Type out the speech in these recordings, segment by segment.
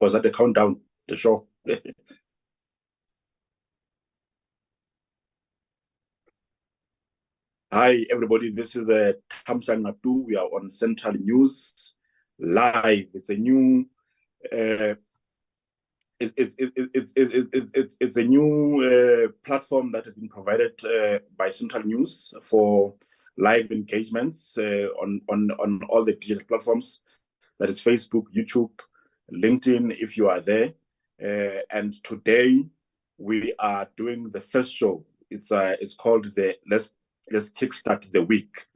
Was at the countdown? The show? Hi, everybody. This is uh, Thamsanqa Natu. We are on Central News Live. It's a new uh, it's it's it's it's it's it's a new uh, platform that has been provided uh, by Central News for live engagements uh, on on on all the digital platforms. That is Facebook, YouTube, LinkedIn. If you are there, uh, and today we are doing the first show. It's uh it's called the Let's Let's Kickstart the Week.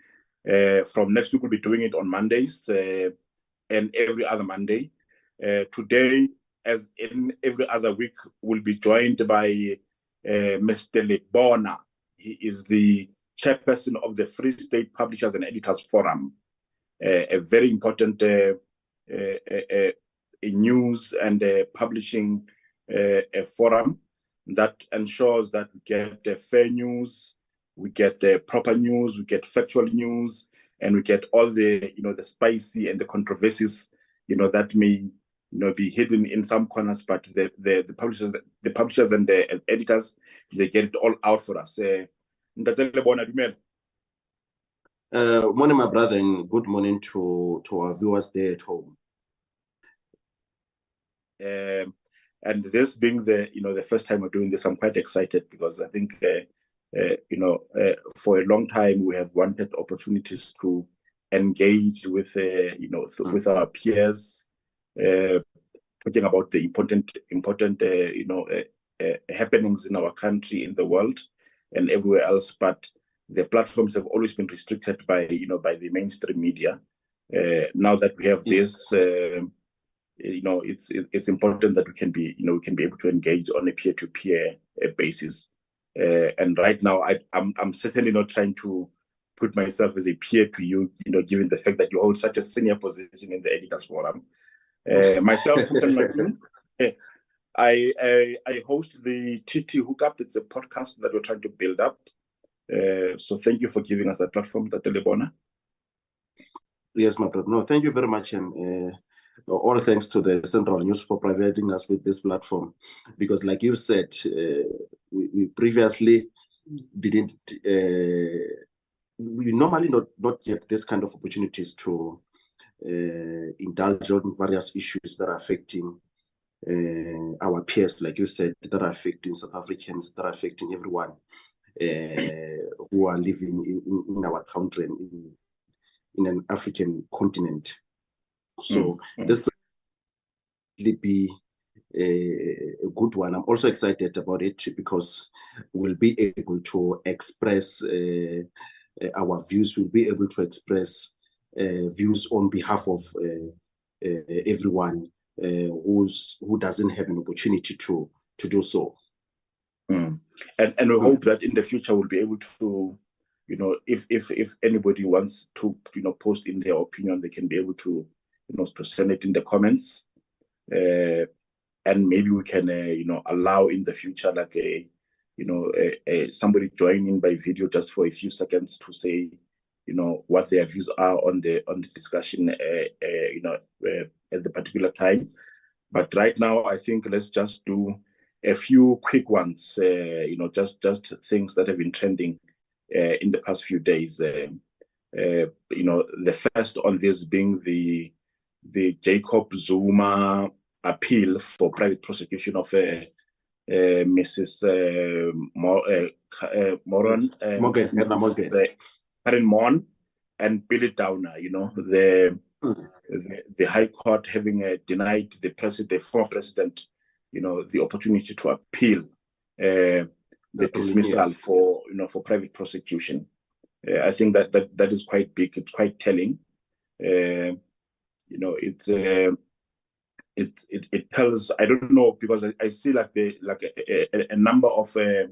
Uh, from next week, we'll be doing it on Mondays uh, and every other Monday. Uh, today as in every other week, we'll be joined by uh, Mr. Lebona. He is the chairperson of the Free State Publishers and Editors Forum, uh, a very important news and publishing forum that ensures that we get fair news, we get proper news, we get factual news, and we get all the you know the spicy and the controversies you know that may you know be hidden in some corners but the the, the publishers the publishers and the editors they get it all out for us. Uh, uh, morning my brother and good morning to to our viewers there at home um, and this being the you know the first time we're doing this i'm quite excited because i think uh, uh, you know uh, for a long time we have wanted opportunities to engage with uh, you know th- with our peers uh, talking about the important important uh, you know uh, happenings in our country, in the world, and everywhere else. But the platforms have always been restricted by you know by the mainstream media. now that we have this you know it's it's important that we can be you know we can be able to engage on a peer-to-peer basis uh, and right now I, I'm, I'm certainly not trying to put myself as a peer to you you know given the fact that you hold such a senior position in the editors forum uh, myself, I, I, I host the TT Hookup. It's a podcast that we're trying to build up. Uh, so thank you for giving us that platform, Dr. Lebona. Yes, my brother. No, thank you very much. And uh, all thanks to the Central News for providing us with this platform. Because, like you said, uh, we, we, previously didn't, uh, we normally not, not get this kind of opportunities to uh, indulge on various issues that are affecting uh, our peers, like you said, that are affecting South Africans, that are affecting everyone uh, who are living in, in, in our country and in, in, an African continent. So mm-hmm. this will be a, a, good one. I'm also excited about it because we'll be able to express uh, our views, we'll be able to express uh, views on behalf of uh, uh, everyone who's who doesn't have an opportunity to to do so. Mm. And and we hope that in the future we'll be able to, you know, if if if anybody wants to, you know, post in their opinion, they can be able to, you know, to send it in the comments. Uh, and maybe we can, uh, you know, allow in the future like a, you know, a, a, somebody joining by video just for a few seconds to say, you know what their views are on the on the discussion uh, uh, you know uh, at the particular time but right now i think let's just do a few quick ones uh, you know just just things that have been trending uh, in the past few days uh, you know the first on this being the the jacob zuma appeal for private prosecution of Mrs. Mor- Moron, Morgan, Morgan. Karyn Maughan and Billy Downer, you know, the, mm. the, the, High Court having uh, denied the president, the former president, you know, the opportunity to appeal uh, the dismissal yes. for, you know, for private prosecution. Uh, I think that, that that is quite big. It's quite telling. Uh, you know, it's uh, it, it it tells. I don't know because I, I see like the like a, a, a number of uh,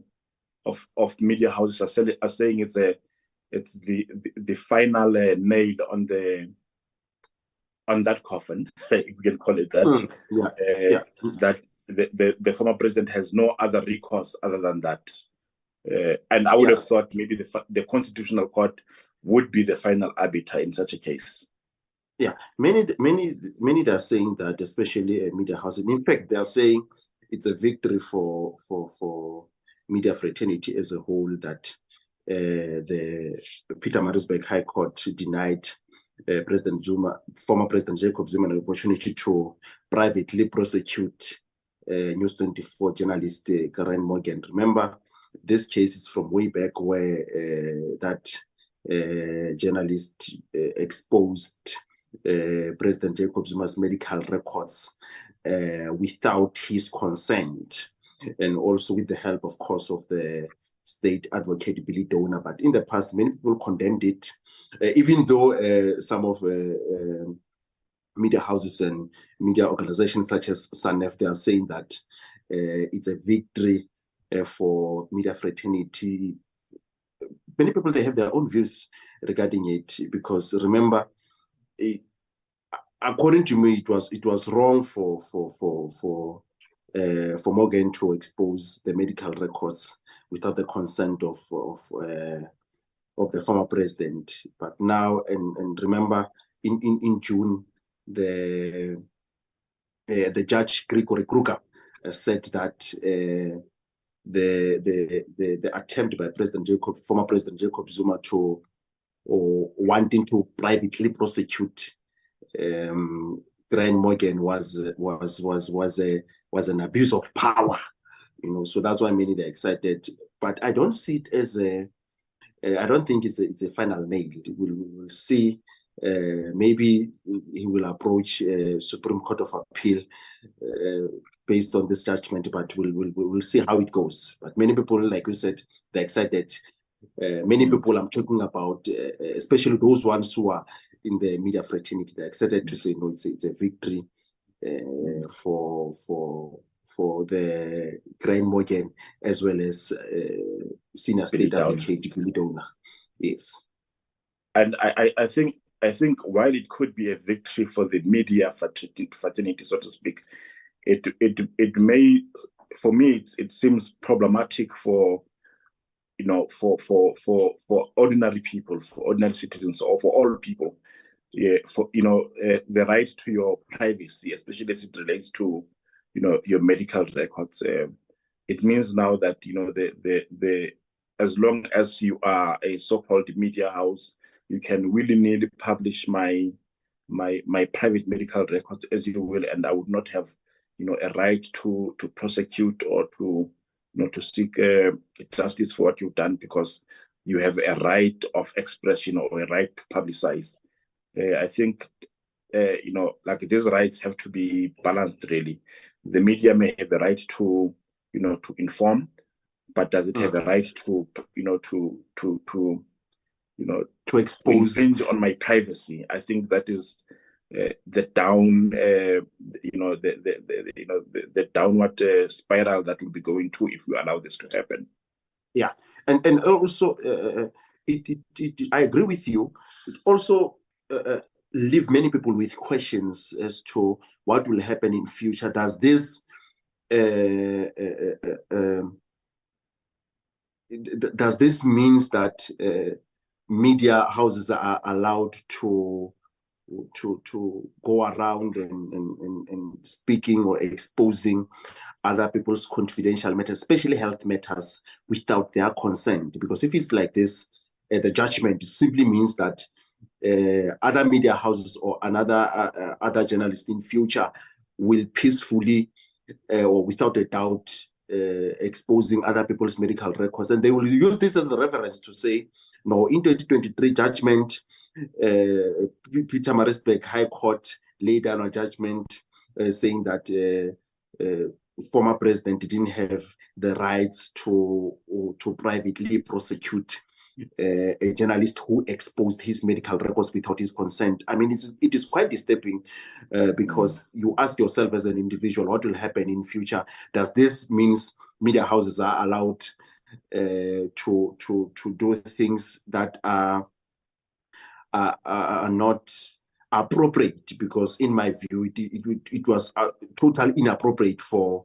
of of media houses are, say, are saying it's a it's the the, the final uh, nail on the on that coffin, if we can call it that. Mm, yeah, uh, yeah. That the, the, the, former president has no other recourse other than that. Uh, and I would yeah. have thought maybe the the constitutional court would be the final arbiter in such a case. Yeah, many, many, many they are saying that, especially uh, media houses. In fact, they are saying it's a victory for for for media fraternity as a whole that uh, the Pietermaritzburg High Court denied uh, President Zuma, former President Jacob Zuma, an opportunity to privately prosecute uh, News 24 journalist uh, Karen Morgan. Remember, this case is from way back where uh, that journalist exposed President Jacob Zuma's medical records uh, without his consent, and also with the help, of course, of the state advocate Billy Downer. But in the past, many people condemned it, uh, even though uh, some of uh, um, media houses and media organizations such as SANEF, they are saying that uh, it's a victory uh, for media fraternity. Many people they have their own views regarding it because remember, it, according to me, it was it was wrong for for for for uh, for Morgan to expose the medical records without the consent of of uh, of the former president. But now, and and remember, in in in June, the uh, the judge Gregory Kruger uh, said that. Uh, the, the the the attempt by President Jacob, former President Jacob Zuma, to or wanting to privately prosecute um, Grant Morgan was was was was a was an abuse of power, you know. So that's why many they're excited. But I don't see it as a. Uh, don't think it's a, it's a final nail. We'll, we'll see. Uh, maybe he will approach uh, Supreme Court of Appeal uh, based on this judgment, but we'll, we'll we'll see how it goes. But many people, like we said, they're excited. Uh, many people I'm talking about, uh, especially those ones who are in the media fraternity, they're excited to say no, it's a, it's a victory uh, for for for the Grant Morgan as well as uh, senior state advocate Billy Downer. Yes, and I, I I think I think while it could be a victory for the media fraternity, so to speak, it it it may for me it, it seems problematic for you know for for for for ordinary people for ordinary citizens or for all people yeah, for you know uh, the right to your privacy, especially as it relates to you know your medical records. Uh, it means now that you know the the the as long as you are a so-called media house, you can willy-nilly publish my my my private medical records as you will, and I would not have you know a right to to prosecute or to you know to seek uh, justice for what you've done because you have a right of expression or a right to publicize uh, I think uh, you know, like these rights have to be balanced. Really, the media may have the right to, you know, to inform, but does it have a right to, you know, to to to, you know, to expose infringe on my privacy? I think that is uh, the down, uh, you know, the, the, the you know the, the downward uh, spiral that will be going to if we allow this to happen. Yeah, and and also, uh, it, it, it, I agree with you. It also uh, uh, leave many people with questions as to what will happen in future. Does this uh, uh, uh um, does this means that media houses are allowed to to to go around and, and, and, speaking or exposing other people's confidential matters, especially health matters, without their consent. Because if it's like this, uh, the judgment simply means that uh, other media houses or another uh, uh, other journalists in future will peacefully or without a doubt exposing other people's medical records and they will use this as a reference to say no in 2023 judgment uh, Pietermaritzburg High Court laid down a judgment uh, saying that uh, former president didn't have the rights to to privately prosecute uh, a journalist who exposed his medical records without his consent. I mean, it's, it is quite disturbing uh, because mm. you ask yourself as an individual, what will happen in future? Does this means media houses are allowed uh, to to to do things that are are, are not appropriate? Because in my view, it it, it was uh, totally inappropriate for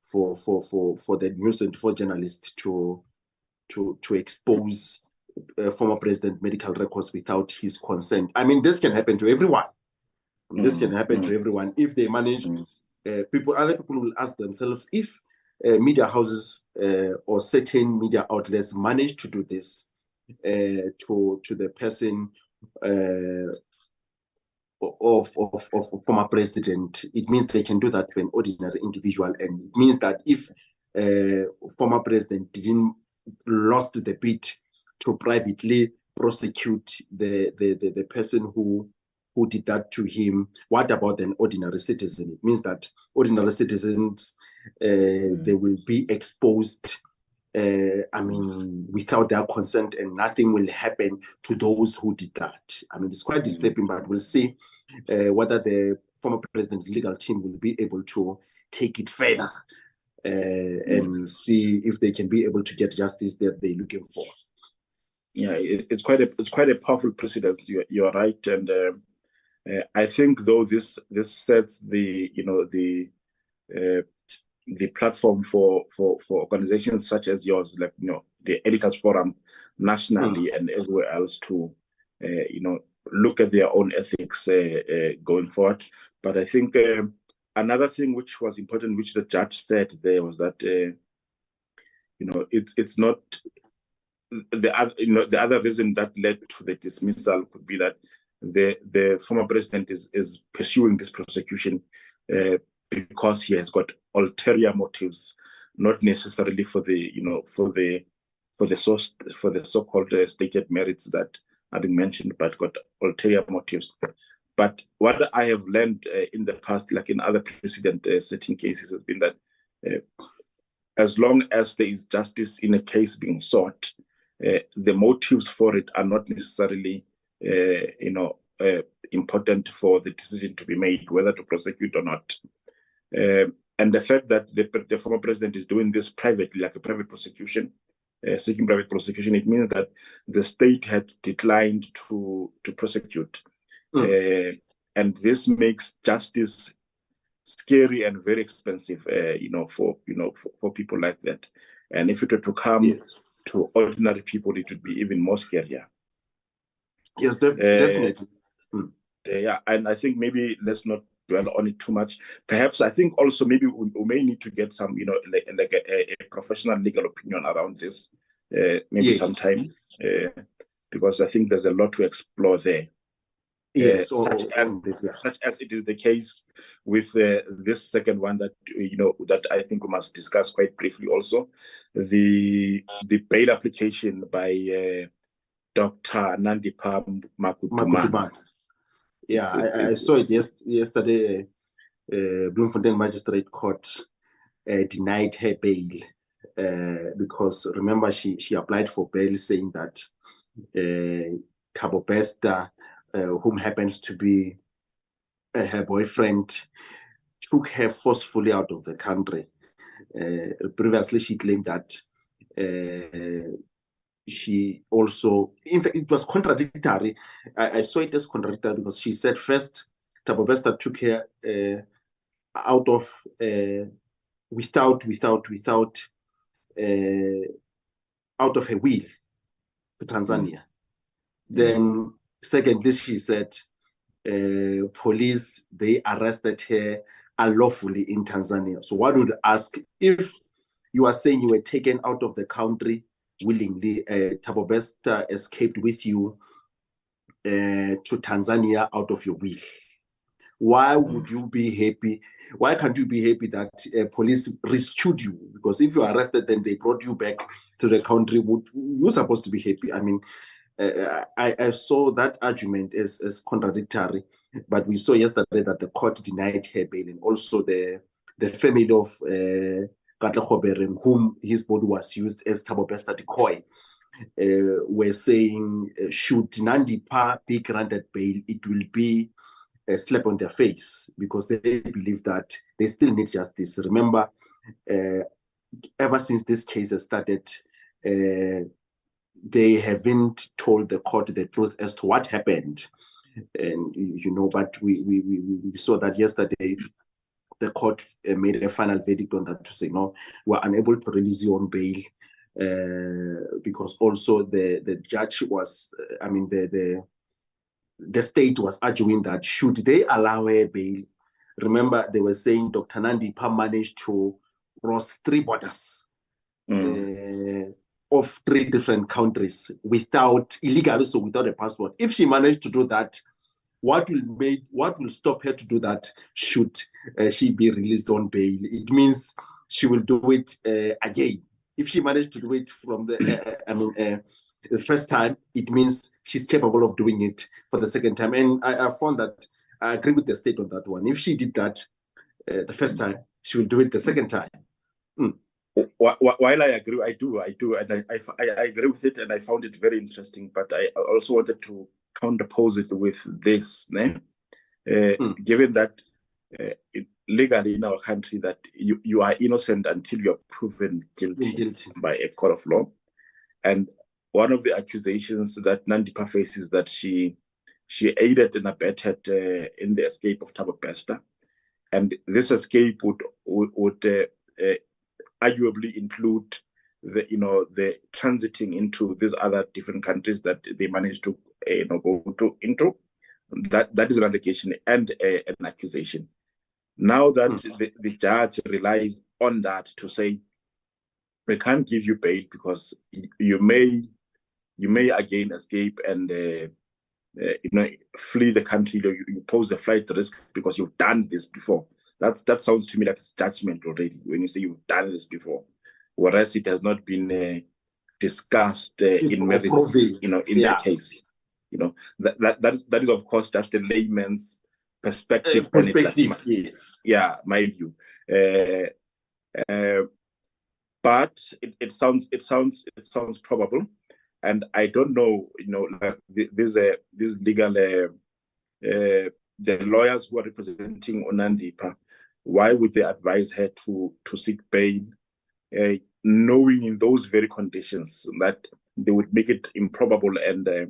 for for for for the News 24 journalist to to to expose uh, former president medical records without his consent. I mean, this can happen to everyone. This can Mm, happen to mm. everyone if they manage. Mm. Uh, people, other people will ask themselves if uh, media houses uh, or certain media outlets manage to do this uh, to to the person of, of of a former president. It means they can do that to an ordinary individual, and it means that if uh, former president didn't lost the bid to privately prosecute the, the, the, the person who who did that to him what about an ordinary citizen it means that ordinary citizens uh, they will be exposed uh, i mean without their consent and nothing will happen to those who did that i mean it's quite Mm. disturbing but we'll see uh, whether the former president's legal team will be able to take it further uh, and see if they can be able to get justice that they're looking for. yeah, it, it's quite a it's quite a powerful precedent. You're, you're right, and um uh, I think though this this sets the you know the uh, the platform for for for organizations such as yours, like you know the Editors Forum, nationally and everywhere else to uh, you know look at their own ethics uh, uh, going forward. But I think um another thing which was important, which the judge said there, was that uh, you know it's it's not the other you know the other reason that led to the dismissal could be that the the former president is is pursuing this prosecution uh, because he has got ulterior motives not necessarily for the you know for the for the so for the so-called uh, stated merits that have been mentioned but got ulterior motives but what i have learned uh, in the past like in other precedent uh, setting cases has been that uh, as long as there is justice in a case being sought uh, the motives for it are not necessarily, uh, you know, important for the decision to be made whether to prosecute or not. And the fact that the, the former president is doing this privately, like a private prosecution, uh, seeking private prosecution, it means that the state had declined to to prosecute, uh, and this makes justice scary and very expensive, uh, you know, for you know for, for people like that. And if it were to come Yes, to ordinary people, it would be even more scarier. yes, def- definitely. Uh, yeah, and I think maybe let's not dwell on it too much. Perhaps I think also maybe we, we may need to get some, you know, like, like a, a professional legal opinion around this, uh, maybe Yes. sometime, uh, because I think there's a lot to explore there. Yes, uh, or- such as this, yeah. such as it is the case with uh, this second one that you know that I think we must discuss quite briefly also the the bail application by uh, Dr. Nandipha Makutuma. Makutuban. Yeah, It's- it's- I, I saw it yes, yesterday. Uh, Bloemfontein Magistrate Court uh, denied her bail uh, because remember she she applied for bail saying that uh, Thabo Bester, uh, whom happens to be uh, her boyfriend, took her forcefully out of the country. Uh, previously, she claimed that uh, she also, in fact, it was contradictory. I, I saw it as contradictory because she said first, Thabo Bester took her uh, out of uh, without, without, without, uh, out of her will to Tanzania. Then, secondly, she said uh, police they arrested her unlawfully in Tanzania. So, one would ask if you are saying you were taken out of the country willingly, uh, Thabo Bester escaped with you uh, to Tanzania out of your will. Why would you be happy? Why can't you be happy that uh, police rescued you? Because if you are arrested, then they brought you back to the country. Would you're supposed to be happy? I mean, uh, I, I saw that argument as, as contradictory, but we saw yesterday that the court denied her bail, and also the the family of uh, Katle whom his body was used as Thabo Bester decoy, uh, were saying uh, should Nandipha be granted bail, it will be a slap on their face because they believe that they still need justice. Remember, uh, ever since this case has started, uh, they haven't told the court the truth as to what happened. And you know, but we, we, we saw that yesterday the court uh, made a final verdict on that to say no, we're unable to release you on bail uh, because also the the judge was, uh, I mean, the the the state was arguing that should they allow a bail, remember they were saying Dr. Nandipha managed to cross three borders Mm. uh, of three different countries without illegally, so without a passport. If she managed to do that, what will make what will stop her to do that? Should uh, she be released on bail? It means she will do it uh, again. If she managed to do it from the, uh, uh, I mean, uh, the first time, it means she's capable of doing it for the second time. And I, I found that I agree with the state on that one. If she did that uh, the first time, she will do it the second time. Wh- While I agree, I do, I do, and I agree with it, and I found it very interesting. But I also wanted to counterpose it with this, né? Uh, Hmm. given that uh, it, legally in our country that you, you are innocent until you are proven guilty Guilty. by a court of law, and one of the accusations that Nandipha faces is that she she aided and abetted uh, in the escape of Thabo Bester, and this escape would would, would uh, uh, arguably include the you know the transiting into these other different countries that they managed to uh, you know go to into that that is an allegation and uh, an accusation. Now that the, the judge relies on that to say we can't give you bail because you may you may again escape and uh, uh, you know flee the country. You, you pose a flight risk because you've done this before. That's that sounds to me like it's judgment already when you say you've done this before. Whereas it has not been uh, discussed uh, In- in merits you know in Yeah. the case you know that, that that is that is of course just the layman's Uh, perspective on it, like, perspective, yes. yeah my view uh, uh, but it, it sounds it sounds it sounds probable and i don't know you know like th- this uh, this legal uh, uh, the lawyers who are representing onandipa why would they advise her to to seek bail uh, knowing in those very conditions that they would make it improbable and uh,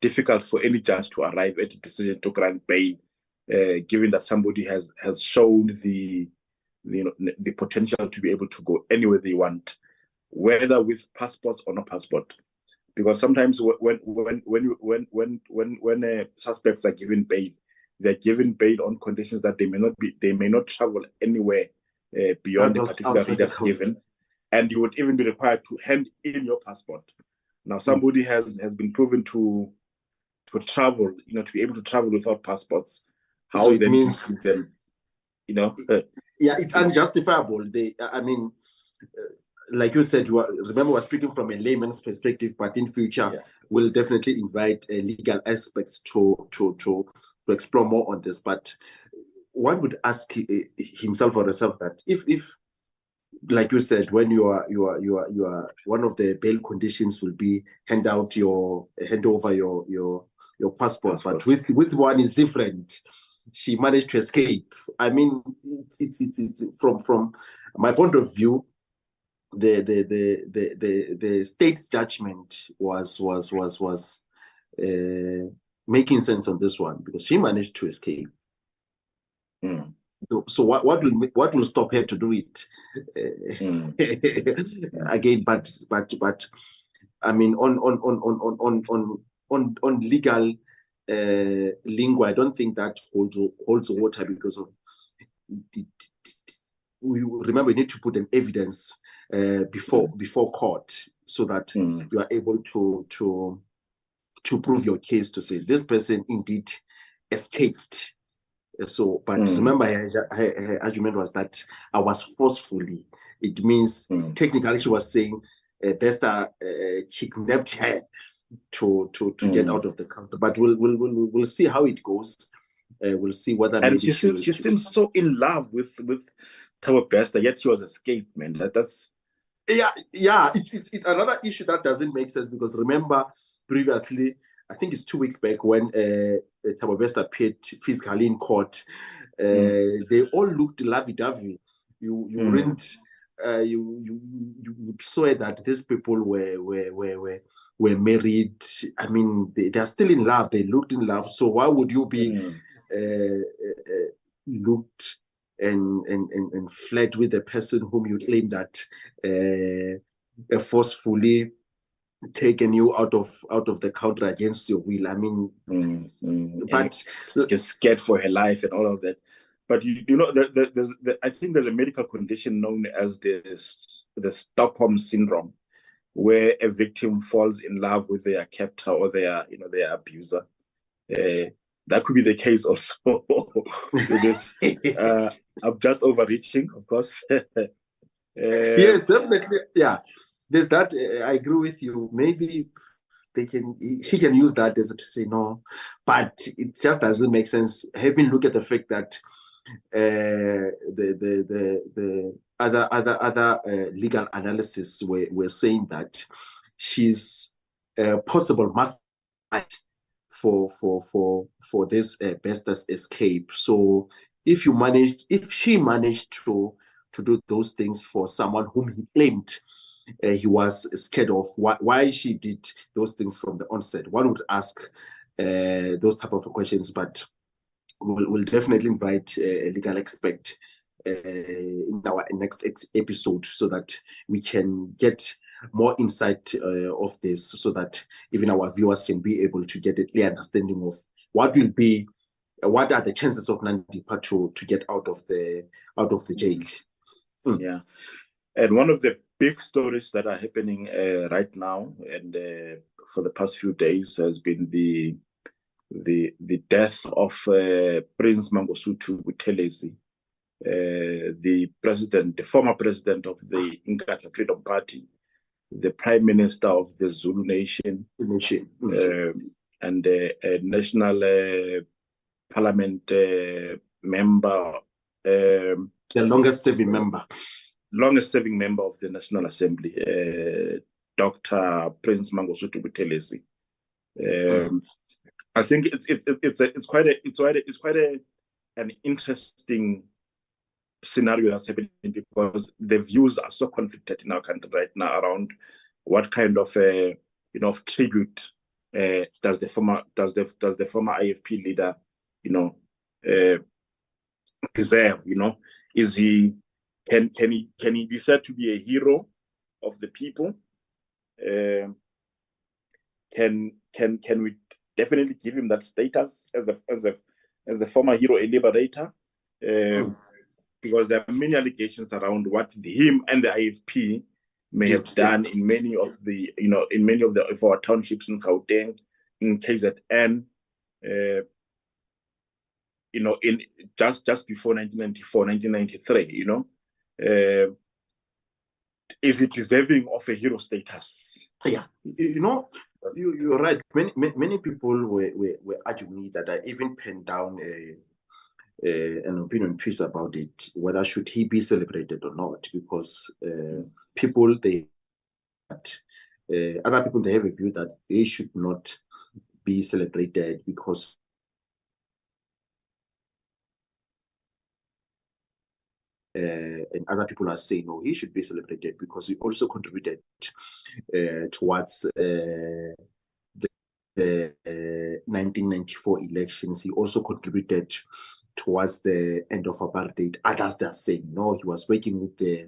difficult for any judge to arrive at a decision to grant bail, uh, given that somebody has has shown the you know the potential to be able to go anywhere they want, whether with passports or no passport. Because sometimes when when when when when when when uh, suspects are given bail, they're given bail on conditions that they may not be they may not travel anywhere uh, beyond the particular the given, and you would even be required to hand in your passport. Now, somebody has has been proven to to travel, you know, to be able to travel without passports. How So it means- them, you know, uh, Yeah, it's unjustifiable. They, I mean, uh, like you said, you are, remember we're speaking from a layman's perspective, but in future Yeah. we'll definitely invite uh, legal aspects to to to to explore more on this. But one would ask uh, himself or herself that if if like you said, when you are you are you are you are one of the bail conditions will be hand out your hand over your your your passport, but with with one is different. She managed to escape. I mean, it's it's it's, it's from from my point of view, the the the the the, the state's judgment was was was was uh, making sense on this one because she managed to escape. mm, So, so what what will what will stop her to do it? Mm, again but but but i mean on on on on on on on on, legal uh lingo i don't think that holds holds water because of the- we remember we need to put an evidence uh before before court so that mm, you are able to to to prove your case to say this person indeed escaped. So but Mm. remember her, her, her argument was that i was forcefully. It means mm. technically she was saying uh, Bester uh, kidnapped her to to to get Mm. out of the country but we'll we'll we'll, we'll see how it goes uh, we'll see whether And she seems she seems so in love with with Thabo Bester, yet she was escaped, man. That, that's yeah yeah it's, it's it's another issue that doesn't make sense because remember previously i think it's two weeks back when uh Thabo Bester appeared physically in court uh they all looked lovey-dovey you you Mm. wouldn't uh you you you would swear that these people were were were were, were married i mean they, they are still in love they looked in love so why would you be mm, uh, uh, uh, looked and, and and and fled with the person whom you claim that uh, forcefully taken you out of out of the country against your will. I mean, Mm, mm. but just scared for her life and all of that. But you, you know, the, the, there's the, I think there's a medical condition known as the the Stockholm syndrome, where a victim falls in love with their captor or their you know their abuser. Uh, that could be the case also this. Uh, I'm just overreaching, of course. Uh, yes, definitely. Yeah, there's that. uh, I agree with you. Maybe they can. She can use that as to say no, but it just doesn't make sense. Having look at the fact that the the the the other other other uh, legal analysis were were saying that she's a possible must for for for for this uh, Bester's escape. So if you managed, if she managed to to do those things for someone whom he claimed uh, he was scared of, why, why she did those things from the onset, one would ask uh, those type of questions. But we'll, we'll definitely invite uh, a legal expert uh, in our next ex- episode so that we can get more insight uh, of this so that even our viewers can be able to get a clear understanding of what will be what are the chances of Nandipha to, to get out of the out of the jail. Yeah. And one of the big stories that are happening uh, right now and uh, for the past few days has been the the the death of uh, Prince Mangosuthu Buthelezi, uh, the president, the former president of the Inkatha Freedom Party, the prime minister of the Zulu Nation, nation. um, and uh, a national uh, parliament uh, member. Um, the longest serving member. longest serving member of the National Assembly, uh, Dr. Prince Mangosuthu Buthelezi. Um, I think it's it's it's a, it's quite a it's quite a, it's quite a an interesting scenario that's happening because the views are so conflicted in our country right now around what kind of uh, you know of tribute uh, does the former does the does the former IFP leader you know uh, deserve you know? Is he can can he can he be said to be a hero of the people? Um, can can can we definitely give him that status as a as a as a former hero a liberator um, because there are many allegations around what the, him and the IFP may have done in many of the you know in many of the of our townships in Gauteng in KZN uh, you know in just just before 1994 1993 you know uh, is it deserving of a hero status? Yeah, you know, you, you're right. Many, many, people were, were, were arguing that I even penned down a, a, an opinion piece about it, whether should he be celebrated or not, because uh, people, they, uh, other people, they have a view that they should not be celebrated because and other people are saying, no, he should be celebrated because he also contributed uh, towards uh, the, uh, 1994 elections. He also contributed towards the end of apartheid. Others are saying, no, he was working with the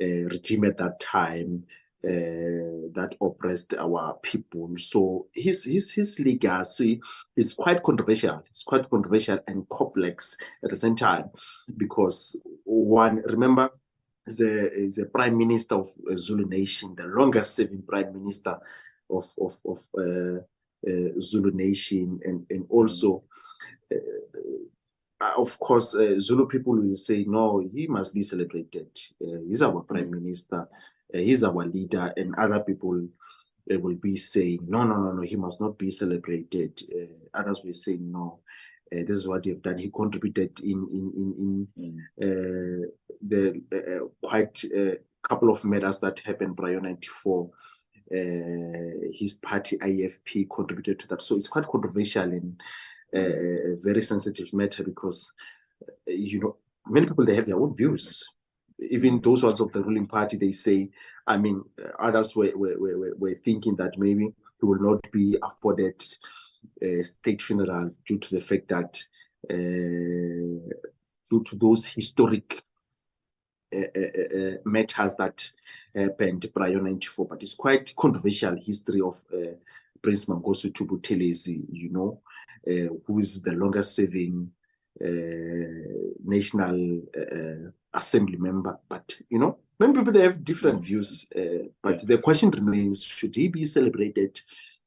uh, regime at that time uh, that oppressed our people. So his his his legacy is quite controversial. It's quite controversial and complex at the same time because one remember is the is the prime minister of uh, Zulu Nation, the longest serving prime minister of of of uh, uh, Zulu Nation, and and also. Uh, of course, uh, Zulu people will say, no, he must be celebrated. Uh, he's our prime minister, uh, he's our leader, and other people uh, will be saying, no, no, no, no, he must not be celebrated. Uh, others will say, no, uh, this is what you've done. He contributed in in in, in uh, the uh, quite a couple of matters that happened prior 94. Uh, his party IFP contributed to that, so it's quite controversial and uh, a very sensitive matter because uh, you know many people they have their own views. Even those ones of the ruling party, they say. I mean, uh, others were were, were were thinking that maybe he will not be afforded a state funeral due to the fact that uh, due to those historic uh, uh, uh, matters that happened prior 94, but it's quite controversial history of uh, Prince Mangosuthu Buthelezi, you know, uh, who is the longest serving uh, National uh, Assembly member. But, you know, many people, they have different views. Uh, but the question remains, should he be celebrated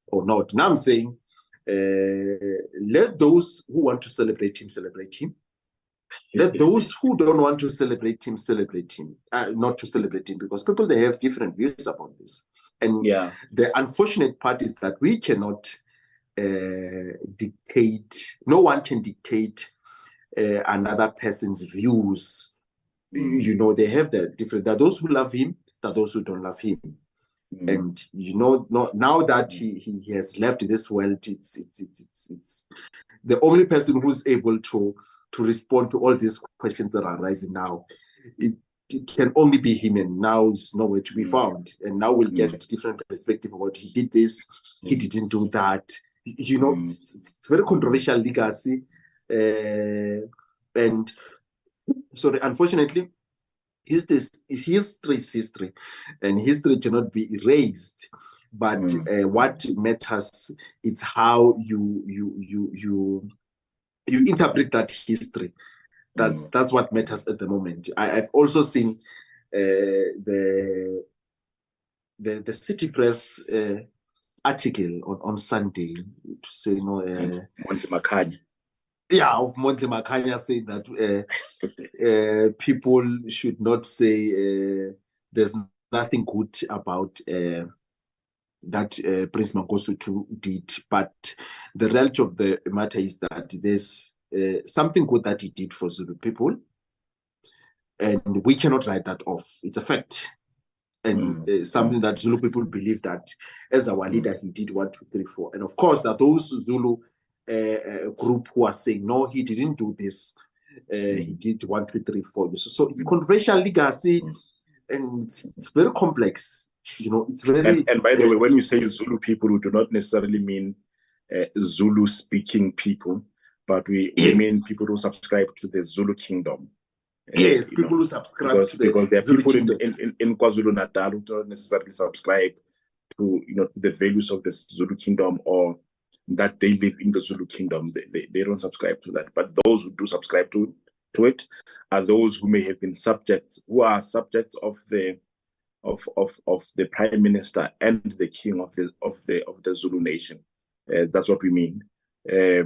or not? Now I'm saying, uh, let those who want to celebrate him celebrate him. Let those who don't want to celebrate him celebrate him, uh, not to celebrate him, because people they have different views about this. And yeah, the unfortunate part is that we cannot uh, dictate. No one can dictate uh, another person's views. You know, they have the different. There are those who love him. There are those who don't love him. Mm. And you know, no, now that he, he he has left this world, it's it's it's it's, it's the only person who's able to to respond to all these questions that are rising now. It, it can only be him, and now is nowhere to be found. And now we'll get different perspective about he did this, he didn't do that. You know, Mm. it's, it's, very controversial legacy, and sorry, unfortunately, history is history is history, and history cannot be erased. But uh, what matters is how you you you you you interpret that history. That's Mm. that's what matters at the moment. I, I've also seen uh, the the the City Press uh, article on, on Sunday to say you know uh, Makhanya. Yeah of Mondli Makhanya saying that uh, uh, people should not say uh, there's nothing good about uh, that uh, Prince Mangosuthu did, but the reality of the matter is that there's uh, something good that he did for Zulu people, and we cannot write that off. It's a fact. And uh, something that Zulu people believe that as our leader, he did one, two, three, four. And of course, are those Zulu group who are saying, no, he didn't do this. Uh, He did one, two, three, four. So, so it's Mm. controversial legacy, Mm. and it's, it's very complex. You know, it's very. And, and by the way, when you say Zulu people, we do not necessarily mean uh, Zulu speaking people, but we, we mean people who subscribe to the Zulu kingdom. Uh, yes, know, people who subscribe because, to the because there are Zulu people kingdom. in, in, in KwaZulu Natal who don't necessarily subscribe to you know the values of the Zulu kingdom or that they live in the Zulu kingdom. They, they, they don't subscribe to that. But those who do subscribe to to it are those who may have been subjects, who are subjects of the of of of the prime minister and the king of the of the of the Zulu nation. Uh, that's what we mean. Uh,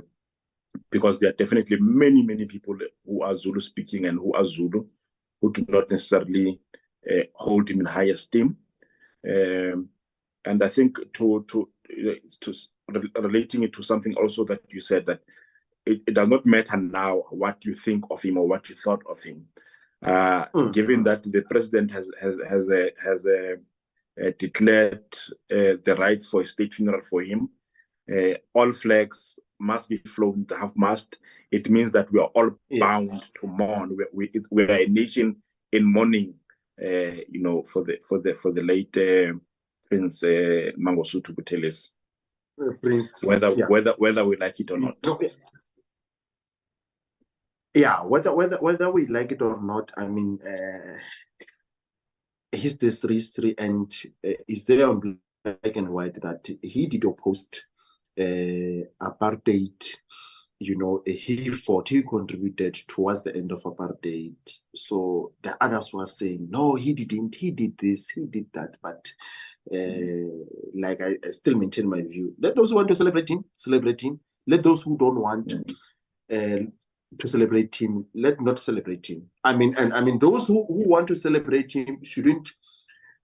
because there are definitely many many people who are Zulu speaking and who are Zulu who do not necessarily uh, hold him in high esteem. Um, and I think to to uh, to relating it to something also that you said that it, it does not matter now what you think of him or what you thought of him. Uh, Mm. Given that the president has has has a, has a, uh, declared uh, the rights for a state funeral for him, uh, all flags must be flown at half mast. It means that we are all Yes. bound to mourn. We, we, we are a nation in mourning, uh, you know, for the for the for the late uh, Prince uh, Mangosuthu Buthelezi, Uh, Prince. whether yeah. whether whether we like it or not. Yeah. Whether whether whether we like it or not, I mean, uh, history is history, and uh, is there on black and white that he did oppose uh, apartheid. You know, he fought, he contributed towards the end of apartheid. So the others were saying, no, he didn't, he did this, he did that. But uh, like I, I still maintain my view. Let those who want to celebrate him, celebrate him. Let those who don't want uh, to celebrate him, let not celebrate him. I mean, and I mean, those who, who want to celebrate him shouldn't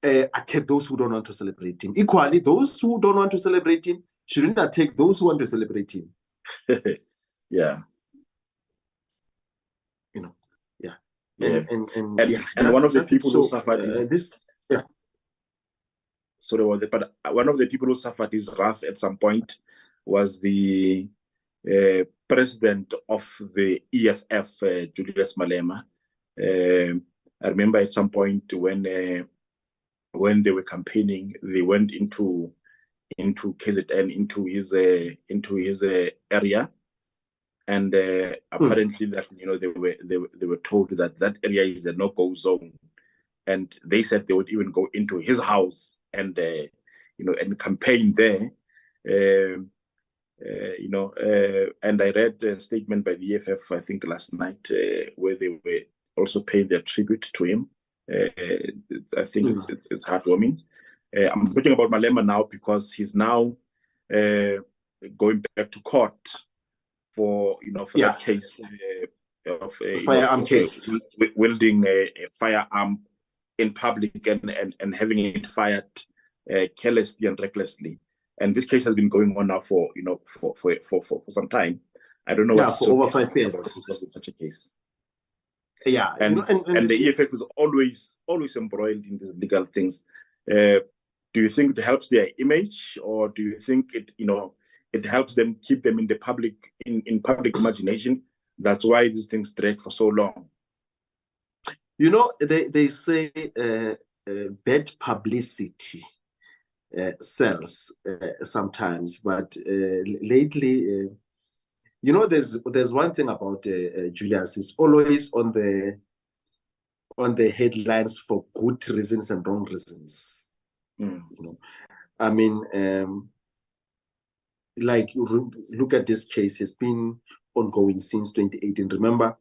uh, attack those who don't want to celebrate him. Equally, those who don't want to celebrate him shouldn't attack those who want to celebrate him. yeah. You know, yeah. Yeah. And, and, and, And- yeah, and one of the people who suffered uh, is- this, So there was, but one of the people who suffered his wrath at some point was the uh, president of the EFF, uh, Julius Malema. Um I remember at some point when uh, when they were campaigning, they went into into KZN into his uh, into his uh, area, and uh, apparently that you know they were they were, they were told that that area is a no go zone. and they said they would even go into his house and uh, you know and campaign there. Um, uh, you know, uh, and I read a statement by the EFF, I think last night, uh, where they were also paying their tribute to him. I think it's, it's, it's, heartwarming. I'm talking about Malema now because he's now going back to court for you know for yeah. that case of a firearm know, case wielding a, a, firearm in public and, and, and having it fired uh, carelessly and recklessly. And this case has been going on now for you know for for for, for, for some time. I don't know yeah, for over five years such a case. Yeah, and, and, and, and, the EFF is always always embroiled in these legal things. Uh, do you think it helps their image, or do you think it you know it helps them keep them in the public in, in public imagination? That's why these things drag for so long. You know, they they say uh, uh, bad publicity uh, sells uh, sometimes, but uh, lately, uh, you know, there's there's one thing about Julius is always on the on the headlines for good reasons and wrong reasons. Mm. You know, I mean, um, like look at this case; it's been ongoing since 2018. Remember,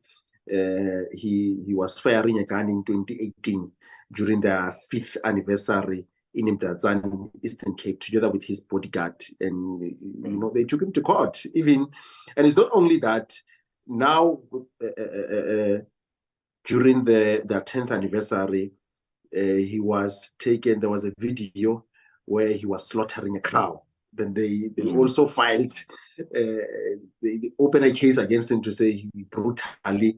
uh, he he was firing a gun in 2018 during the fifth anniversary in Mdantsane, Eastern Cape, together with his bodyguard. And, you know, they took him to court, even. And it's not only that, now, uh, uh, uh, uh during the, the 10th anniversary, uh, he was taken, there was a video where he was slaughtering a cow. Then they, they mm. also filed, uh, they, they opened a case against him to say he brutally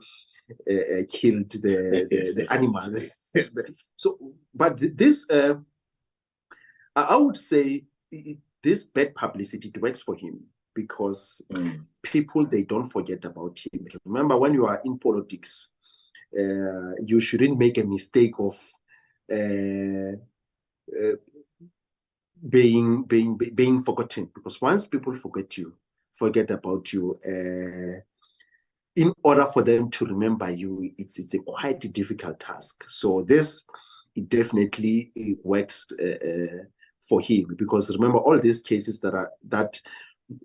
uh, killed the, the, the animal. so, but this, uh, I would say, this bad publicity it works for him because mm. people they don't forget about him. Remember, when you are in politics, uh, you shouldn't make a mistake of uh, uh, being being being forgotten because once people forget you, forget about you, uh, in order for them to remember you, it's it's a quite difficult task. So this it definitely it works uh, for him because remember all these cases that are that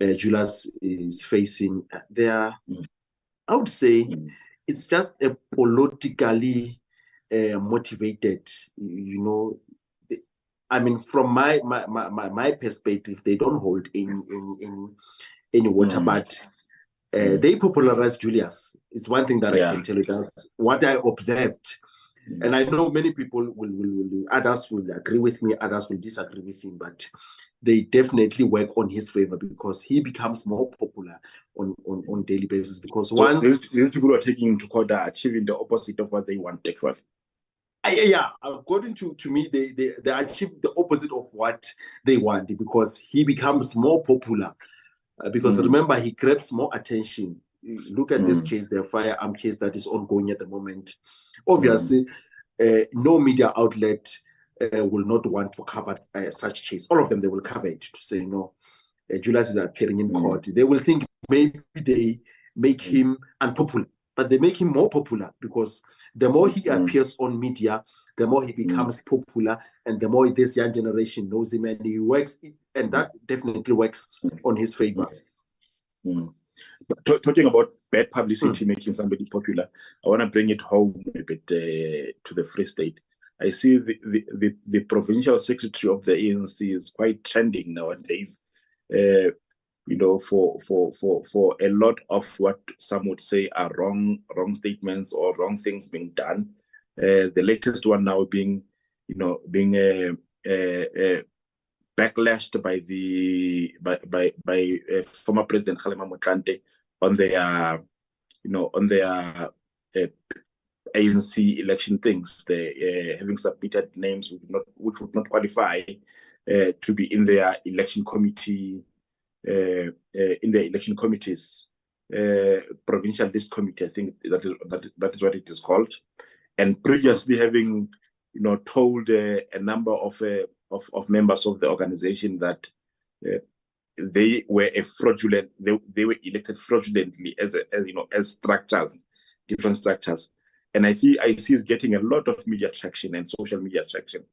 uh, Julius is facing, uh, they are, mm. I would say, mm. it's just a politically uh, motivated. You know, I mean, from my my my my perspective, they don't hold in in in any water, mm. but uh, mm. they popularized Julius. It's one thing that yeah. I can tell you. That's what I observed. Mm. And I know many people will, will, will, others will agree with me, others will disagree with him, but they definitely work on his favor because he becomes more popular on on, on daily basis. Because so once these, these, people are taking to court are achieving the opposite of what they want actually. Yeah, according to, to me, they, they they achieve the opposite of what they want because he becomes more popular uh, because mm. remember, he grabs more attention. Look at mm. this case, the firearm case that is ongoing at the moment. Obviously, mm. uh, no media outlet uh, will not want to cover uh, such case. All of them, they will cover it to say, no, uh, Julius is appearing in mm. court. They will think maybe they make mm. him unpopular, but they make him more popular because the more he mm. appears on media, the more he becomes mm. popular and the more this young generation knows him and he works and that definitely works on his favor mm. T- talking about bad publicity mm. making somebody popular i want to bring it home a bit uh, to the free state i see the, the, the, the, provincial secretary of the anc is quite trending nowadays uh, you know, for for for for a lot of what some would say are wrong wrong statements or wrong things being done. Uh, the latest one now being, you know, being uh, uh, uh backlashed by the by by, by uh, former President Kgalema Motlanthe on their, you know, on their uh, ANC election things. They having submitted names which would not which would not qualify to be in their election committee in the election committees. provincial list committee, I think that is that, that is what it is called and previously having you know told uh, a number of, uh, of, of members of the organization that uh, they were a fraudulent they, they were elected fraudulently as, a, as you know as structures different structures and I see I see it's getting a lot of media traction and social media traction.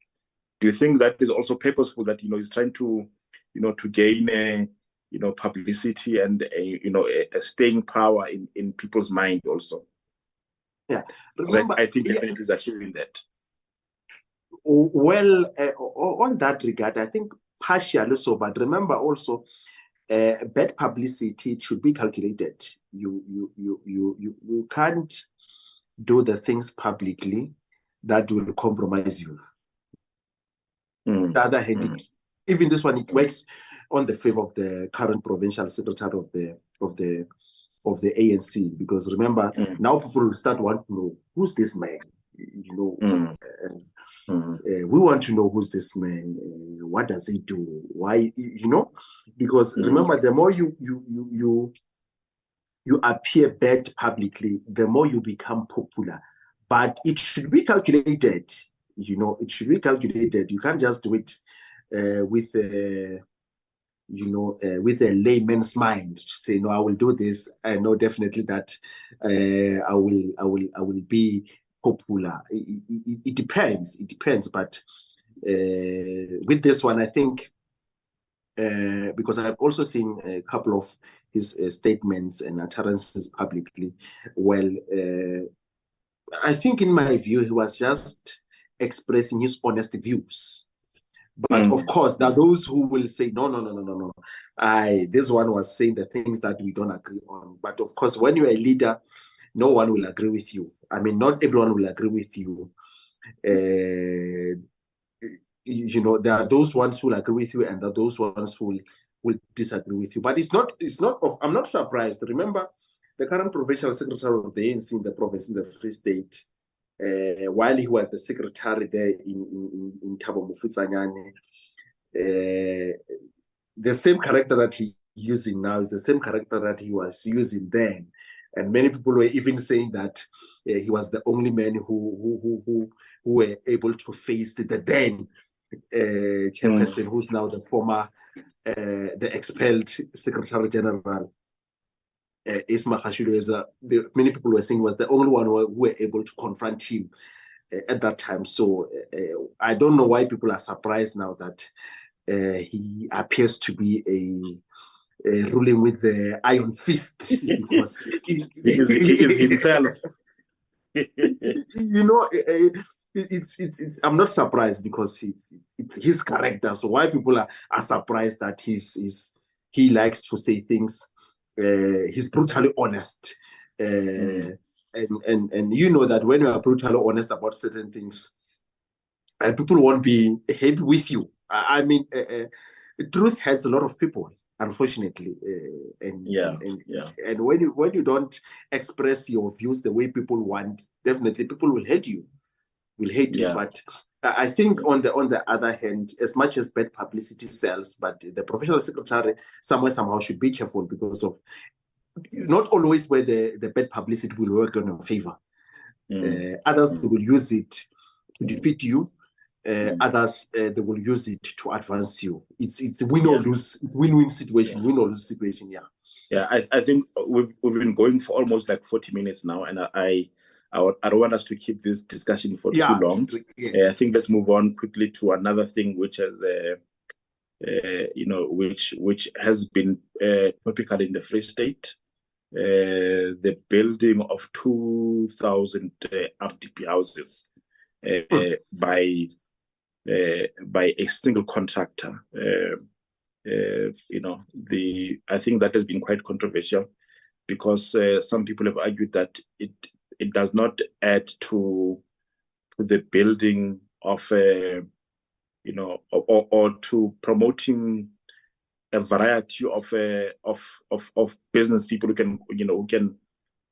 Do you think that is also purposeful? That you know he's trying to, you know, to gain a, you know, publicity and a, you know a, a staying power in in people's mind also. Yeah, Remember, I think yeah. is achieving that. Well, uh, on that regard, I think partially so, but remember also, uh, bad publicity should be calculated. You you you you you you can't do the things publicly that will compromise you. Mm. The other hand, mm. even this one, it works on the favor of the current provincial secretary of the of the of the ANC because remember mm. now people will start wanting to know who's this man, you know, mm. uh, uh, we want to know who's this man, uh, what does he do, why, you know, because mm. remember the more you you you you you appear bad publicly, the more you become popular. But it should be calculated. You know, it should be calculated. You can't just do it uh, with a, you know, uh, with a layman's mind to say, no, I will do this. I know definitely that uh, I will, I will, I will be popular. It, it, it depends. It depends. But uh, with this one, I think uh, because I've also seen a couple of his uh, statements and utterances publicly. Well, uh, I think, in my view, he was just expressing his honest views. But mm. of course, there are those who will say, no, no, no, no, no, no. I this one was saying the things that we don't agree on. But of course, when you're a leader, no one will agree with you. I mean, not everyone will agree with you. Uh, you know, there are those ones who will agree with you, and there are those ones who will will disagree with you. But it's not, it's not of, I'm not surprised. Remember, the current provincial secretary of the ANC in the province in the Free State, uh, while he was the secretary there in, in, in Thabo Mofutsanyana, uh, the same character that he using now is the same character that he was using then. And many people were even saying that uh, he was the only man who, who, who, who, who were able to face the then uh, chairperson, mm. who's now the former uh, the expelled Secretary General uh, Ace Magashule, many people were saying was the only one who were able to confront him uh, at that time. So uh, I don't know why people are surprised now that uh, he appears to be a, a ruling with the iron fist because he, is himself. you know, uh, it's it's it's i'm not surprised because it's it, his character so why people are, are surprised that he's he's he likes to say things uh, he's brutally honest uh, mm. and and and you know that when you are brutally honest about certain things uh, people won't be happy with you i, I mean uh, uh, truth has a lot of people unfortunately uh, and yeah and, yeah and when you when you don't express your views the way people want definitely people will hate you will hate yeah. it. But I think on the on the other hand, as much as bad publicity sells, but the professional secretary somewhere somehow should be careful because of not always where the, the bad publicity will work in your favor. Mm. Uh, others mm. will use it to defeat you. Uh, mm. Others uh, they will use it to advance you. It's it's a win yeah. or lose. It's win-win situation, yeah. win or lose situation. Yeah. Yeah, I, I think we've we've been going for almost like forty minutes now, and I I, I don't want us to keep this discussion for yeah, too long. Yes. Uh, I think let's move on quickly to another thing, which has, uh, uh, you know, which which has been uh, topical in the Free State. Uh, the building of 2,000 uh, RDP houses hmm. by by a single contractor. you know, the I think that has been quite controversial because some people have argued that it it does not add to to the building of a you know or, or to promoting a variety of uh, of of of business people who can you know who can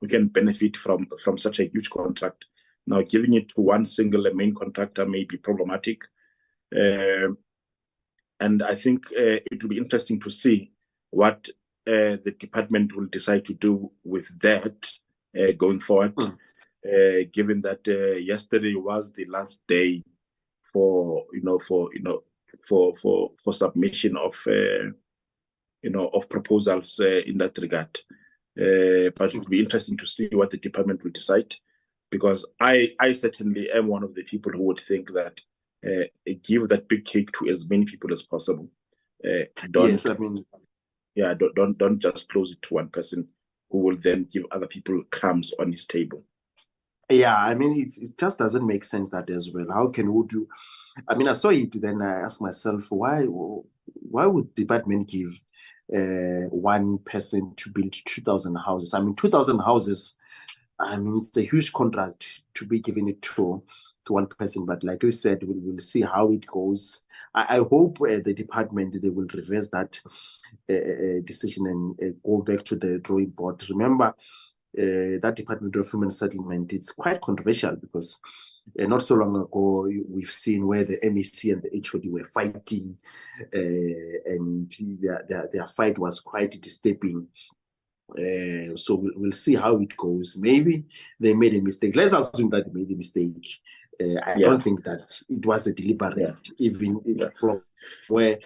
who can benefit from from such a huge contract. Now giving it to one single main contractor may be problematic uh, and i think uh, it will be interesting to see what uh, the department will decide to do with that going forward, mm. given that uh, yesterday was the last day for you know for you know for for for submission of you know of proposals in that regard. but it will be interesting to see what the department will decide because I I certainly am one of the people who would think that uh, give that big cake to as many people as possible. Uh, don't, yes, I mean, yeah, don't, don't don't just close it to one person who will then give other people crumbs on his table. Yeah, I mean, it, it just doesn't make sense that as well. How can we do? I mean, I saw it, then I asked myself, why why would department give uh, one person to build 2,000 houses? I mean, 2,000 houses, I mean, it's a huge contract to be given it to, to one person. But like you said, we will see how it goes. I, I hope uh, the department, they will reverse that uh, uh decision and go back to the drawing board. Remember, that Department of Human Settlement, it's quite controversial because not so long ago we've seen where the MEC and the HOD were fighting, and their, their, their fight was quite disturbing. Uh, so we'll, we'll, see how it goes. Maybe they made a mistake. Let's assume that they made a mistake. Uh, I yeah. don't think that it was a deliberate, yeah. even yeah. from where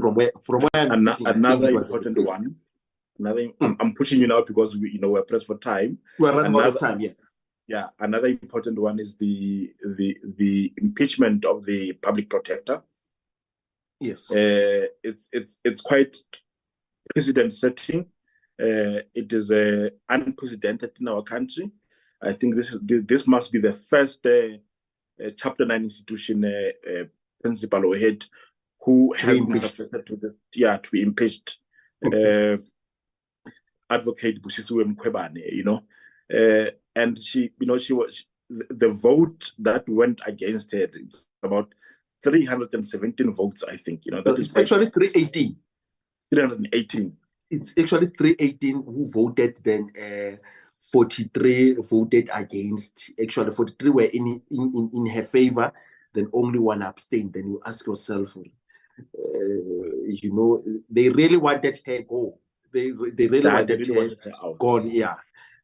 from where from where I'm An- sitting, another important one Another, I'm, I'm, pushing you now because we, you know, we're pressed for time. We're running another, out of time. Yes. Yeah. Another important one is the the the impeachment of the public protector. Yes. Uh, it's it's it's quite precedent setting. Uh, it is uh, unprecedented in our country. I think this is this must be the first uh, uh, Chapter Nine institution uh, uh, principal or head who has been subjected to the yeah to be impeached. Uh, advocate Busisiwe Mkhwebane, you know, uh, and she, you know, she was the vote that went against her. It's about 317 votes, I think. You know, that it's actually 318. 318. It's actually 318 who voted. Then uh, 43 voted against. Actually, 43 were in in in, her favor. Then only one abstained. Then you ask yourself, uh, you know, they really wanted her go they they really wanted, her gone. Yeah,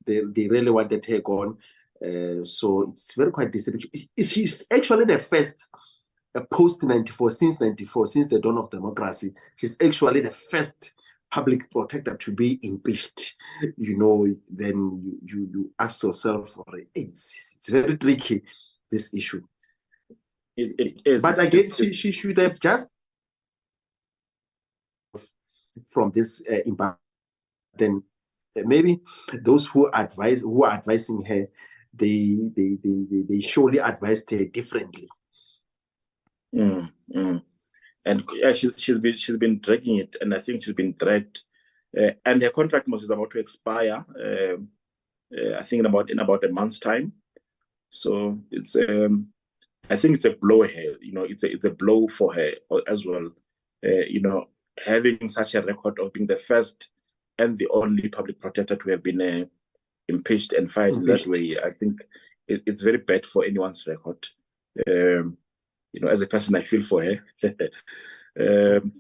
they they really wanted her gone. Uh, so it's very quite disturbing. She's actually the first uh, post 94 since 94 since the dawn of democracy she's actually the first public protector to be impeached you know then you you, you ask yourself for it's, it's very tricky this issue. It, it is. But again she, she should have just from this uh, impact then maybe those who advise who are advising her they they they they, they surely advised her differently. Mm, mm. And yeah she, she's been she's been dragging it and i think she's been dragged uh, and her contract was about to expire uh, uh, i think in about in about a month's time so it's um i think it's a blow here you know it's a it's a blow for her as well uh, you know having such a record of being the first and the only public protector to have been uh, impeached and fired impeached. in that way, I think it, it's very bad for anyone's record. Um, you know, as a person, I feel for her. um,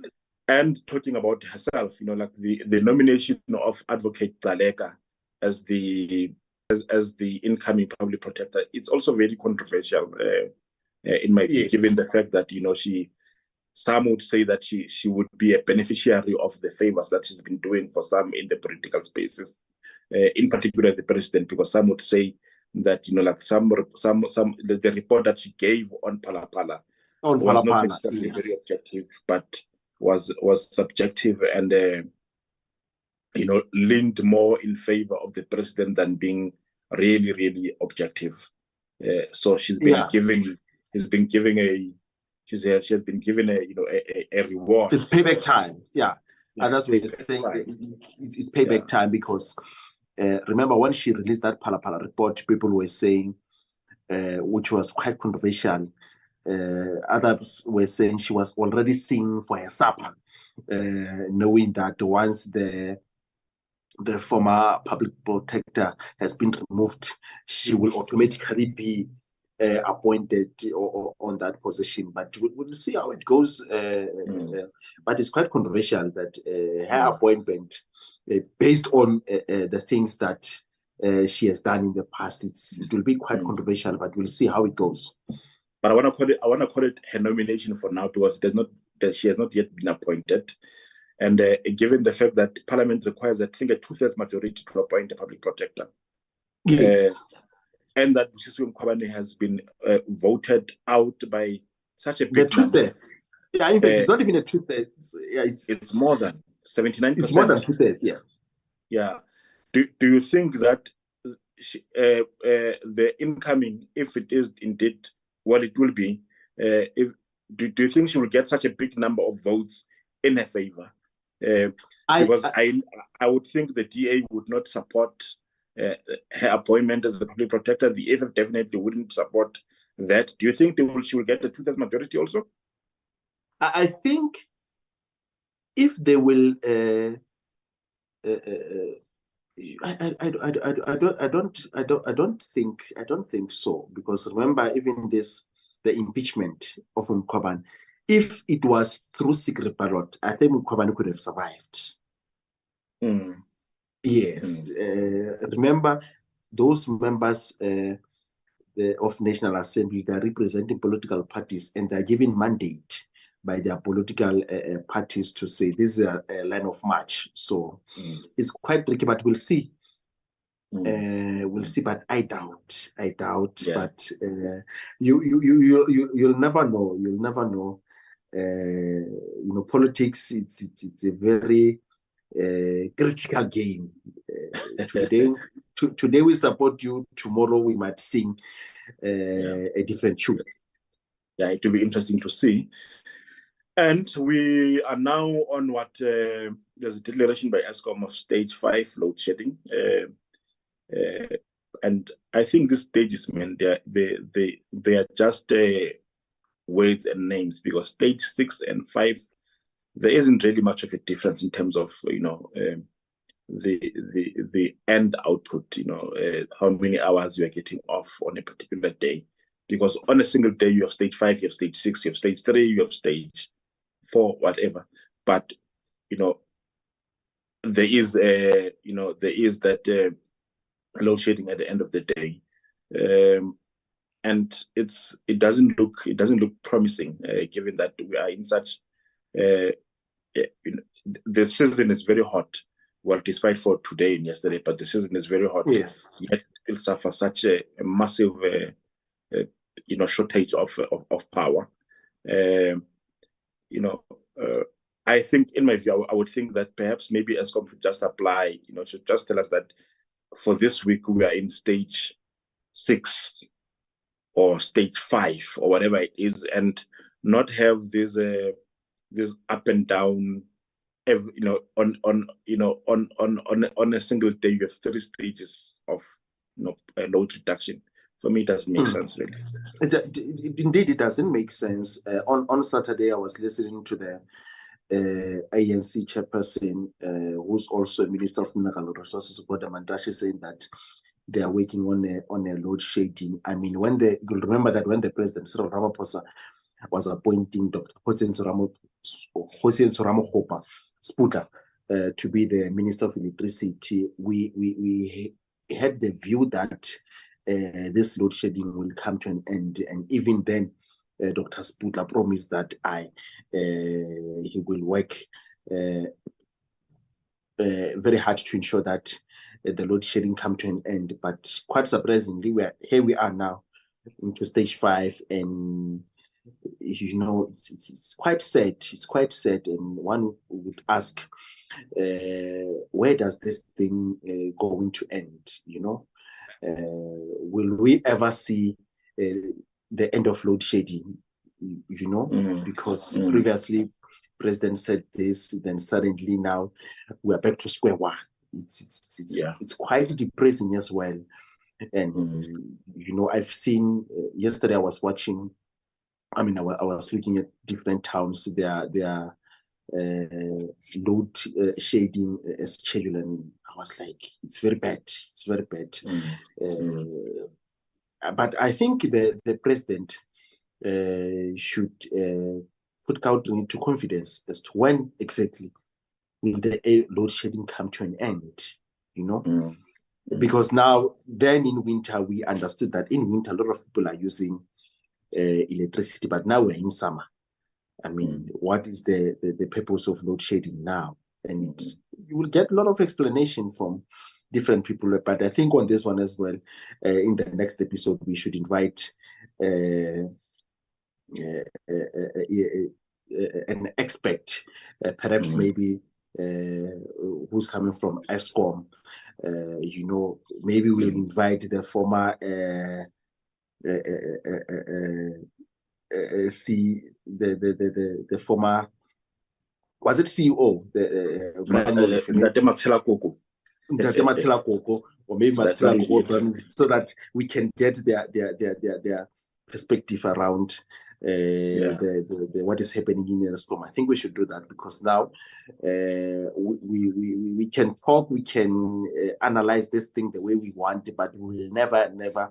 and talking about herself, you know, like the, the nomination of Advocate Gcaleka as the as, as the incoming public protector, it's also very controversial uh, uh, in my view, yes. given the fact that you know she some would say that she she would be a beneficiary of the favors that she's been doing for some in the political spaces, uh, in particular the president, because some would say that you know like some some some the, the report that she gave on Phala on was not necessarily yes. very objective, but was was subjective and uh, you know leaned more in favor of the president than being really really objective. Uh, so she's been yeah. giving she's been giving a she's uh, she has been given a you know a, a, a reward. It's payback time. Yeah, yeah. and that's what you're saying. It's, it's payback yeah. time because uh, remember when she released that Phala report, people were saying, uh, which was quite controversial. Uh, others were saying she was already singing for her supper, uh, knowing that once the the former public protector has been removed, she will automatically be uh, appointed or, or, on that position. But we'll, we'll see how it goes. Uh, mm. but it's quite controversial that uh, her mm. appointment, based on uh, the things that she has done in the past, it's, it will be quite mm. controversial. But we'll see how it goes. But I want to call it. I want to call it her nomination for now because there's not that she has not yet been appointed. And given the fact that Parliament requires, I think, a two-thirds majority to appoint a public protector, yes and that Busisiwe Mkhwebane has been uh, voted out by such a The two-thirds. Yeah, in fact, it's Uh, not even a two thirds. Yeah, it's It's more than 79%. it's more than two thirds. Yeah. Yeah. Do, do you think that she, uh, uh, the incoming, if it is indeed what it will be, uh, if do, do you think she will get such a big number of votes in her favor? Uh, I, because I I, I would think the DA would not support uh, her appointment as the public protector. The EFF definitely wouldn't support that. Do you think they will, she will get a two-thirds majority also? I think if they will uh, uh, uh, I, I, I, I, don't I don't I don't I don't think I don't think so because remember even this the impeachment of Mkhwebane if it was through secret ballot I think Mkhwebane could have survived. Mm, yes uh, remember those members uh, the, of National Assembly they are representing political parties and they are given mandate by their political uh, uh, parties to say this is a, a line of march so mm, it's quite tricky but we'll see mm. uh, we'll Mm. see, but I doubt. I doubt. Yeah. But uh, you, you, you, you, you, you'll never know. You'll never know. Uh, you know, politics. It's it's, it's a very uh, critical game. Uh, today, to, today we support you. Tomorrow we might sing uh, a different tune. yeah, it will be interesting to see. And we are now on what uh, there's a declaration by Eskom of stage five load shedding. Uh, uh, and I think this stage is meant they they they they are just uh, words and names because stage six and five there isn't really much of a difference in terms of you know um, the the the end output you know uh, how many hours you are getting off on a particular day because on a single day you have stage five you have stage six you have stage three you have stage four whatever. But you know there is a you know there is that uh, load shedding at the end of the day. Um and it's it doesn't look it doesn't look promising uh, given that we are in such uh, uh, you know, the season is very hot. Well despite for today and yesterday but the season is very hot. Yes. yet still suffer such a, a massive uh, uh, you know shortage of of, of power. Um you know uh, i think in my view I, would think that perhaps maybe Eskom should just apply you know should just tell us that for this week we are in stage six or stage five or whatever it is and not have this uh, this up and down every, you know on on you know on on on on a single day you have three stages of you know load reduction for me it doesn't make Hmm. sense really indeed, it doesn't make sense. Uh, on on Saturday, I was listening to the uh, ANC chairperson, uh, who's also a minister of mineral resources, Boda Mantashe, saying that they are working on a on a load shedding. I mean, when the you'll remember that when the president Cyril Ramaphosa was appointing Dr. Hossein Soramo Kgosientsho Ramokgopa Sputa uh, to be the minister of electricity, we we we had the view that this load shedding will come to an end. And even then, uh, Dr. Sputler promised that I uh, he will work uh, uh, very hard to ensure that uh, the load shedding come to an end. But quite surprisingly, we are here. We are now into stage five, and you know it's it's, it's quite sad. It's quite sad, and one would ask, uh, where does this thing uh, going to end? You know, uh, will we ever see uh, the end of load shedding? You know, Mm. because Mm. previously president said this, then suddenly now we are back to square one. It's it's it's, Yeah. it's quite depressing as well. And Mm. you know, I've seen uh, yesterday. I was watching. I mean, I, I was looking at different towns. Their their uh, load uh, shedding uh, schedule, and I was like, it's very bad. It's very bad. Mm. Uh, but I think the the president uh, should uh, put out into confidence as to when exactly will the load shedding come to an end. You know, Mm. because now then in winter we understood that in winter a lot of people are using uh, electricity, but now we're in summer. I mean, what is the, the the purpose of load shedding now? And you will get a lot of explanation from different people. But I think on this one as well, uh, in the next episode, we should invite uh, uh, an expert, perhaps mm. maybe who's coming from Eskom. you know, maybe we'll invite the former see the, the the the the former was it CEO the uh, Koko or maybe Matshela Koko so that we can get their their their their, their perspective around uh, yeah. the, the, the, what is happening in Eskom. I think we should do that because now uh, we, we, we can talk, we can uh, analyze this thing the way we want, but we will never, never,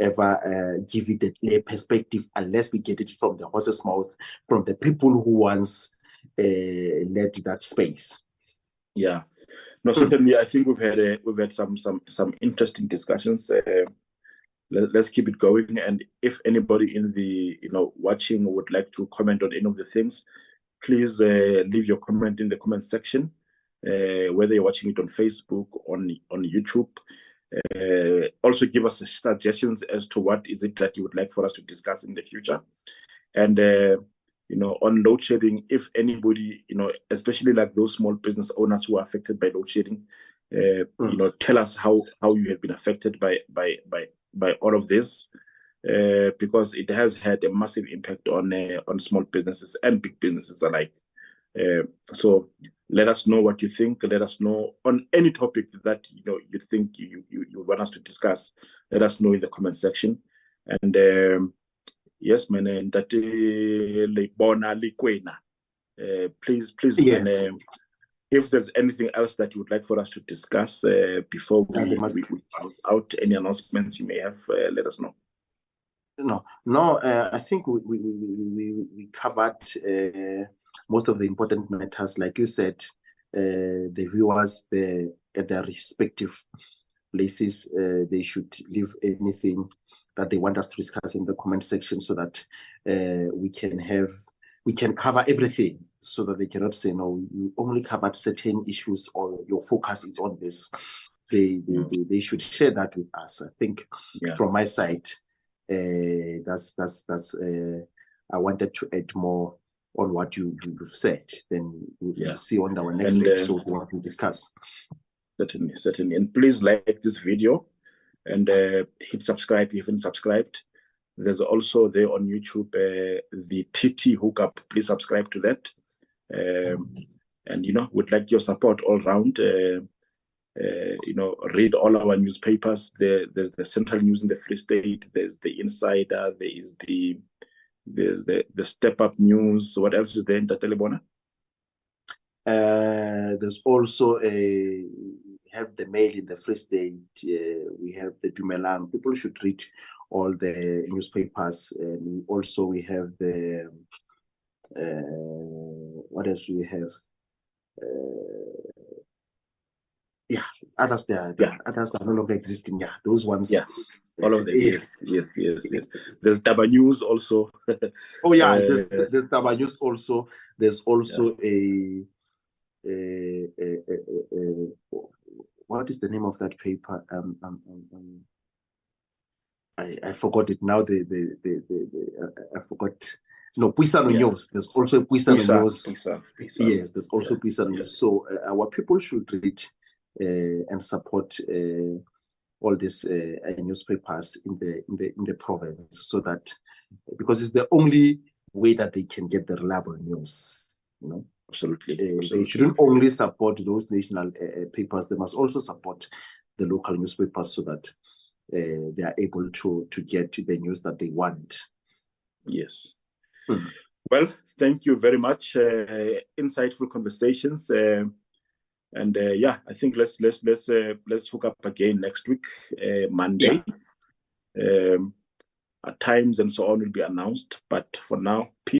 ever uh, give it a clear perspective unless we get it from the horse's mouth, from the people who once uh, led that space. Yeah. No, certainly. I think we've had a, we've had some some some interesting discussions. Uh, let, us keep it going. And if anybody in the you know watching would like to comment on any of the things, please uh, leave your comment in the comment section. Uh, whether you're watching it on Facebook, on on YouTube, uh, also give us suggestions as to what is it that you would like for us to discuss in the future. And uh, you know, on load shedding, if anybody, you know, especially like those small business owners who are affected by load shedding, uh, mm. you know, tell us how how you have been affected by by by by all of this uh, because it has had a massive impact on uh, on small businesses and big businesses alike. Uh, so let us know what you think. Let us know on any topic that you know you think you you, you want us to discuss. Let us know in the comment section. And um, yes, man, and that bona Lekoena. Uh, please, please, yes. if there's anything else that you would like for us to discuss uh, before we, must... we, out any announcements you may have, uh, let us know. No, no, uh, I think we, we, we, we covered uh, most of the important matters. Like you said, uh, the viewers the, at their respective places, uh, they should leave anything that they want us to discuss in the comment section so that we can have we can cover everything so that they cannot say no you only covered certain issues or your focus is on this. They they, they, they should share that with us. I think yeah. from my side uh, that's that's that's uh, i wanted to add more on what you you've said. Then we'll yeah. see on our next and, uh, episode what we discuss. certainly certainly. And please like this video and uh, hit subscribe if you haven't subscribed there's also there on YouTube uh, the TT hookup. Please subscribe to that. Um, and you know, would like your support all round. Uh, uh, you know, read all our newspapers. There, there's the Central News in the Free State. There's the Insider. There is the there's the the Step Up News. What else is there in Ntate Lebona? Uh, there's also a have the mail in the Free State. Uh, we have the Dumelang. People should read all the newspapers. And also we have the, uh, what else we have? Uh, yeah, others there, yeah. others are no longer existing. Yeah, those ones. Yeah, all of them. yes, yes, yes, yes. There's Taba News also. oh yeah, uh, there's, there's Taba News also. There's also yeah. a, a, a, a, a, what is the name of that paper? Um, um, um, um I, I forgot it now. The the the, the, the uh, I forgot. No, Puisano yeah. News. There's also Puisano Puisa, News. Yes, there's also yeah. Puisano yeah. News. So uh, our people should read uh, and support uh, all these uh, newspapers in the in the in the province, so that because it's the only way that they can get the reliable news. You know. Absolutely. Uh, Absolutely. They shouldn't only support those national papers; they must also support the local newspapers, so that uh, they are able to to get the news that they want. Yes. Mm. Well, thank you very much. Uh, insightful conversations. Uh, and uh, yeah, I think let's let's let's uh, let's hook up again next week, uh, Monday. Yeah. Um, times and so on will be announced. But for now, peace.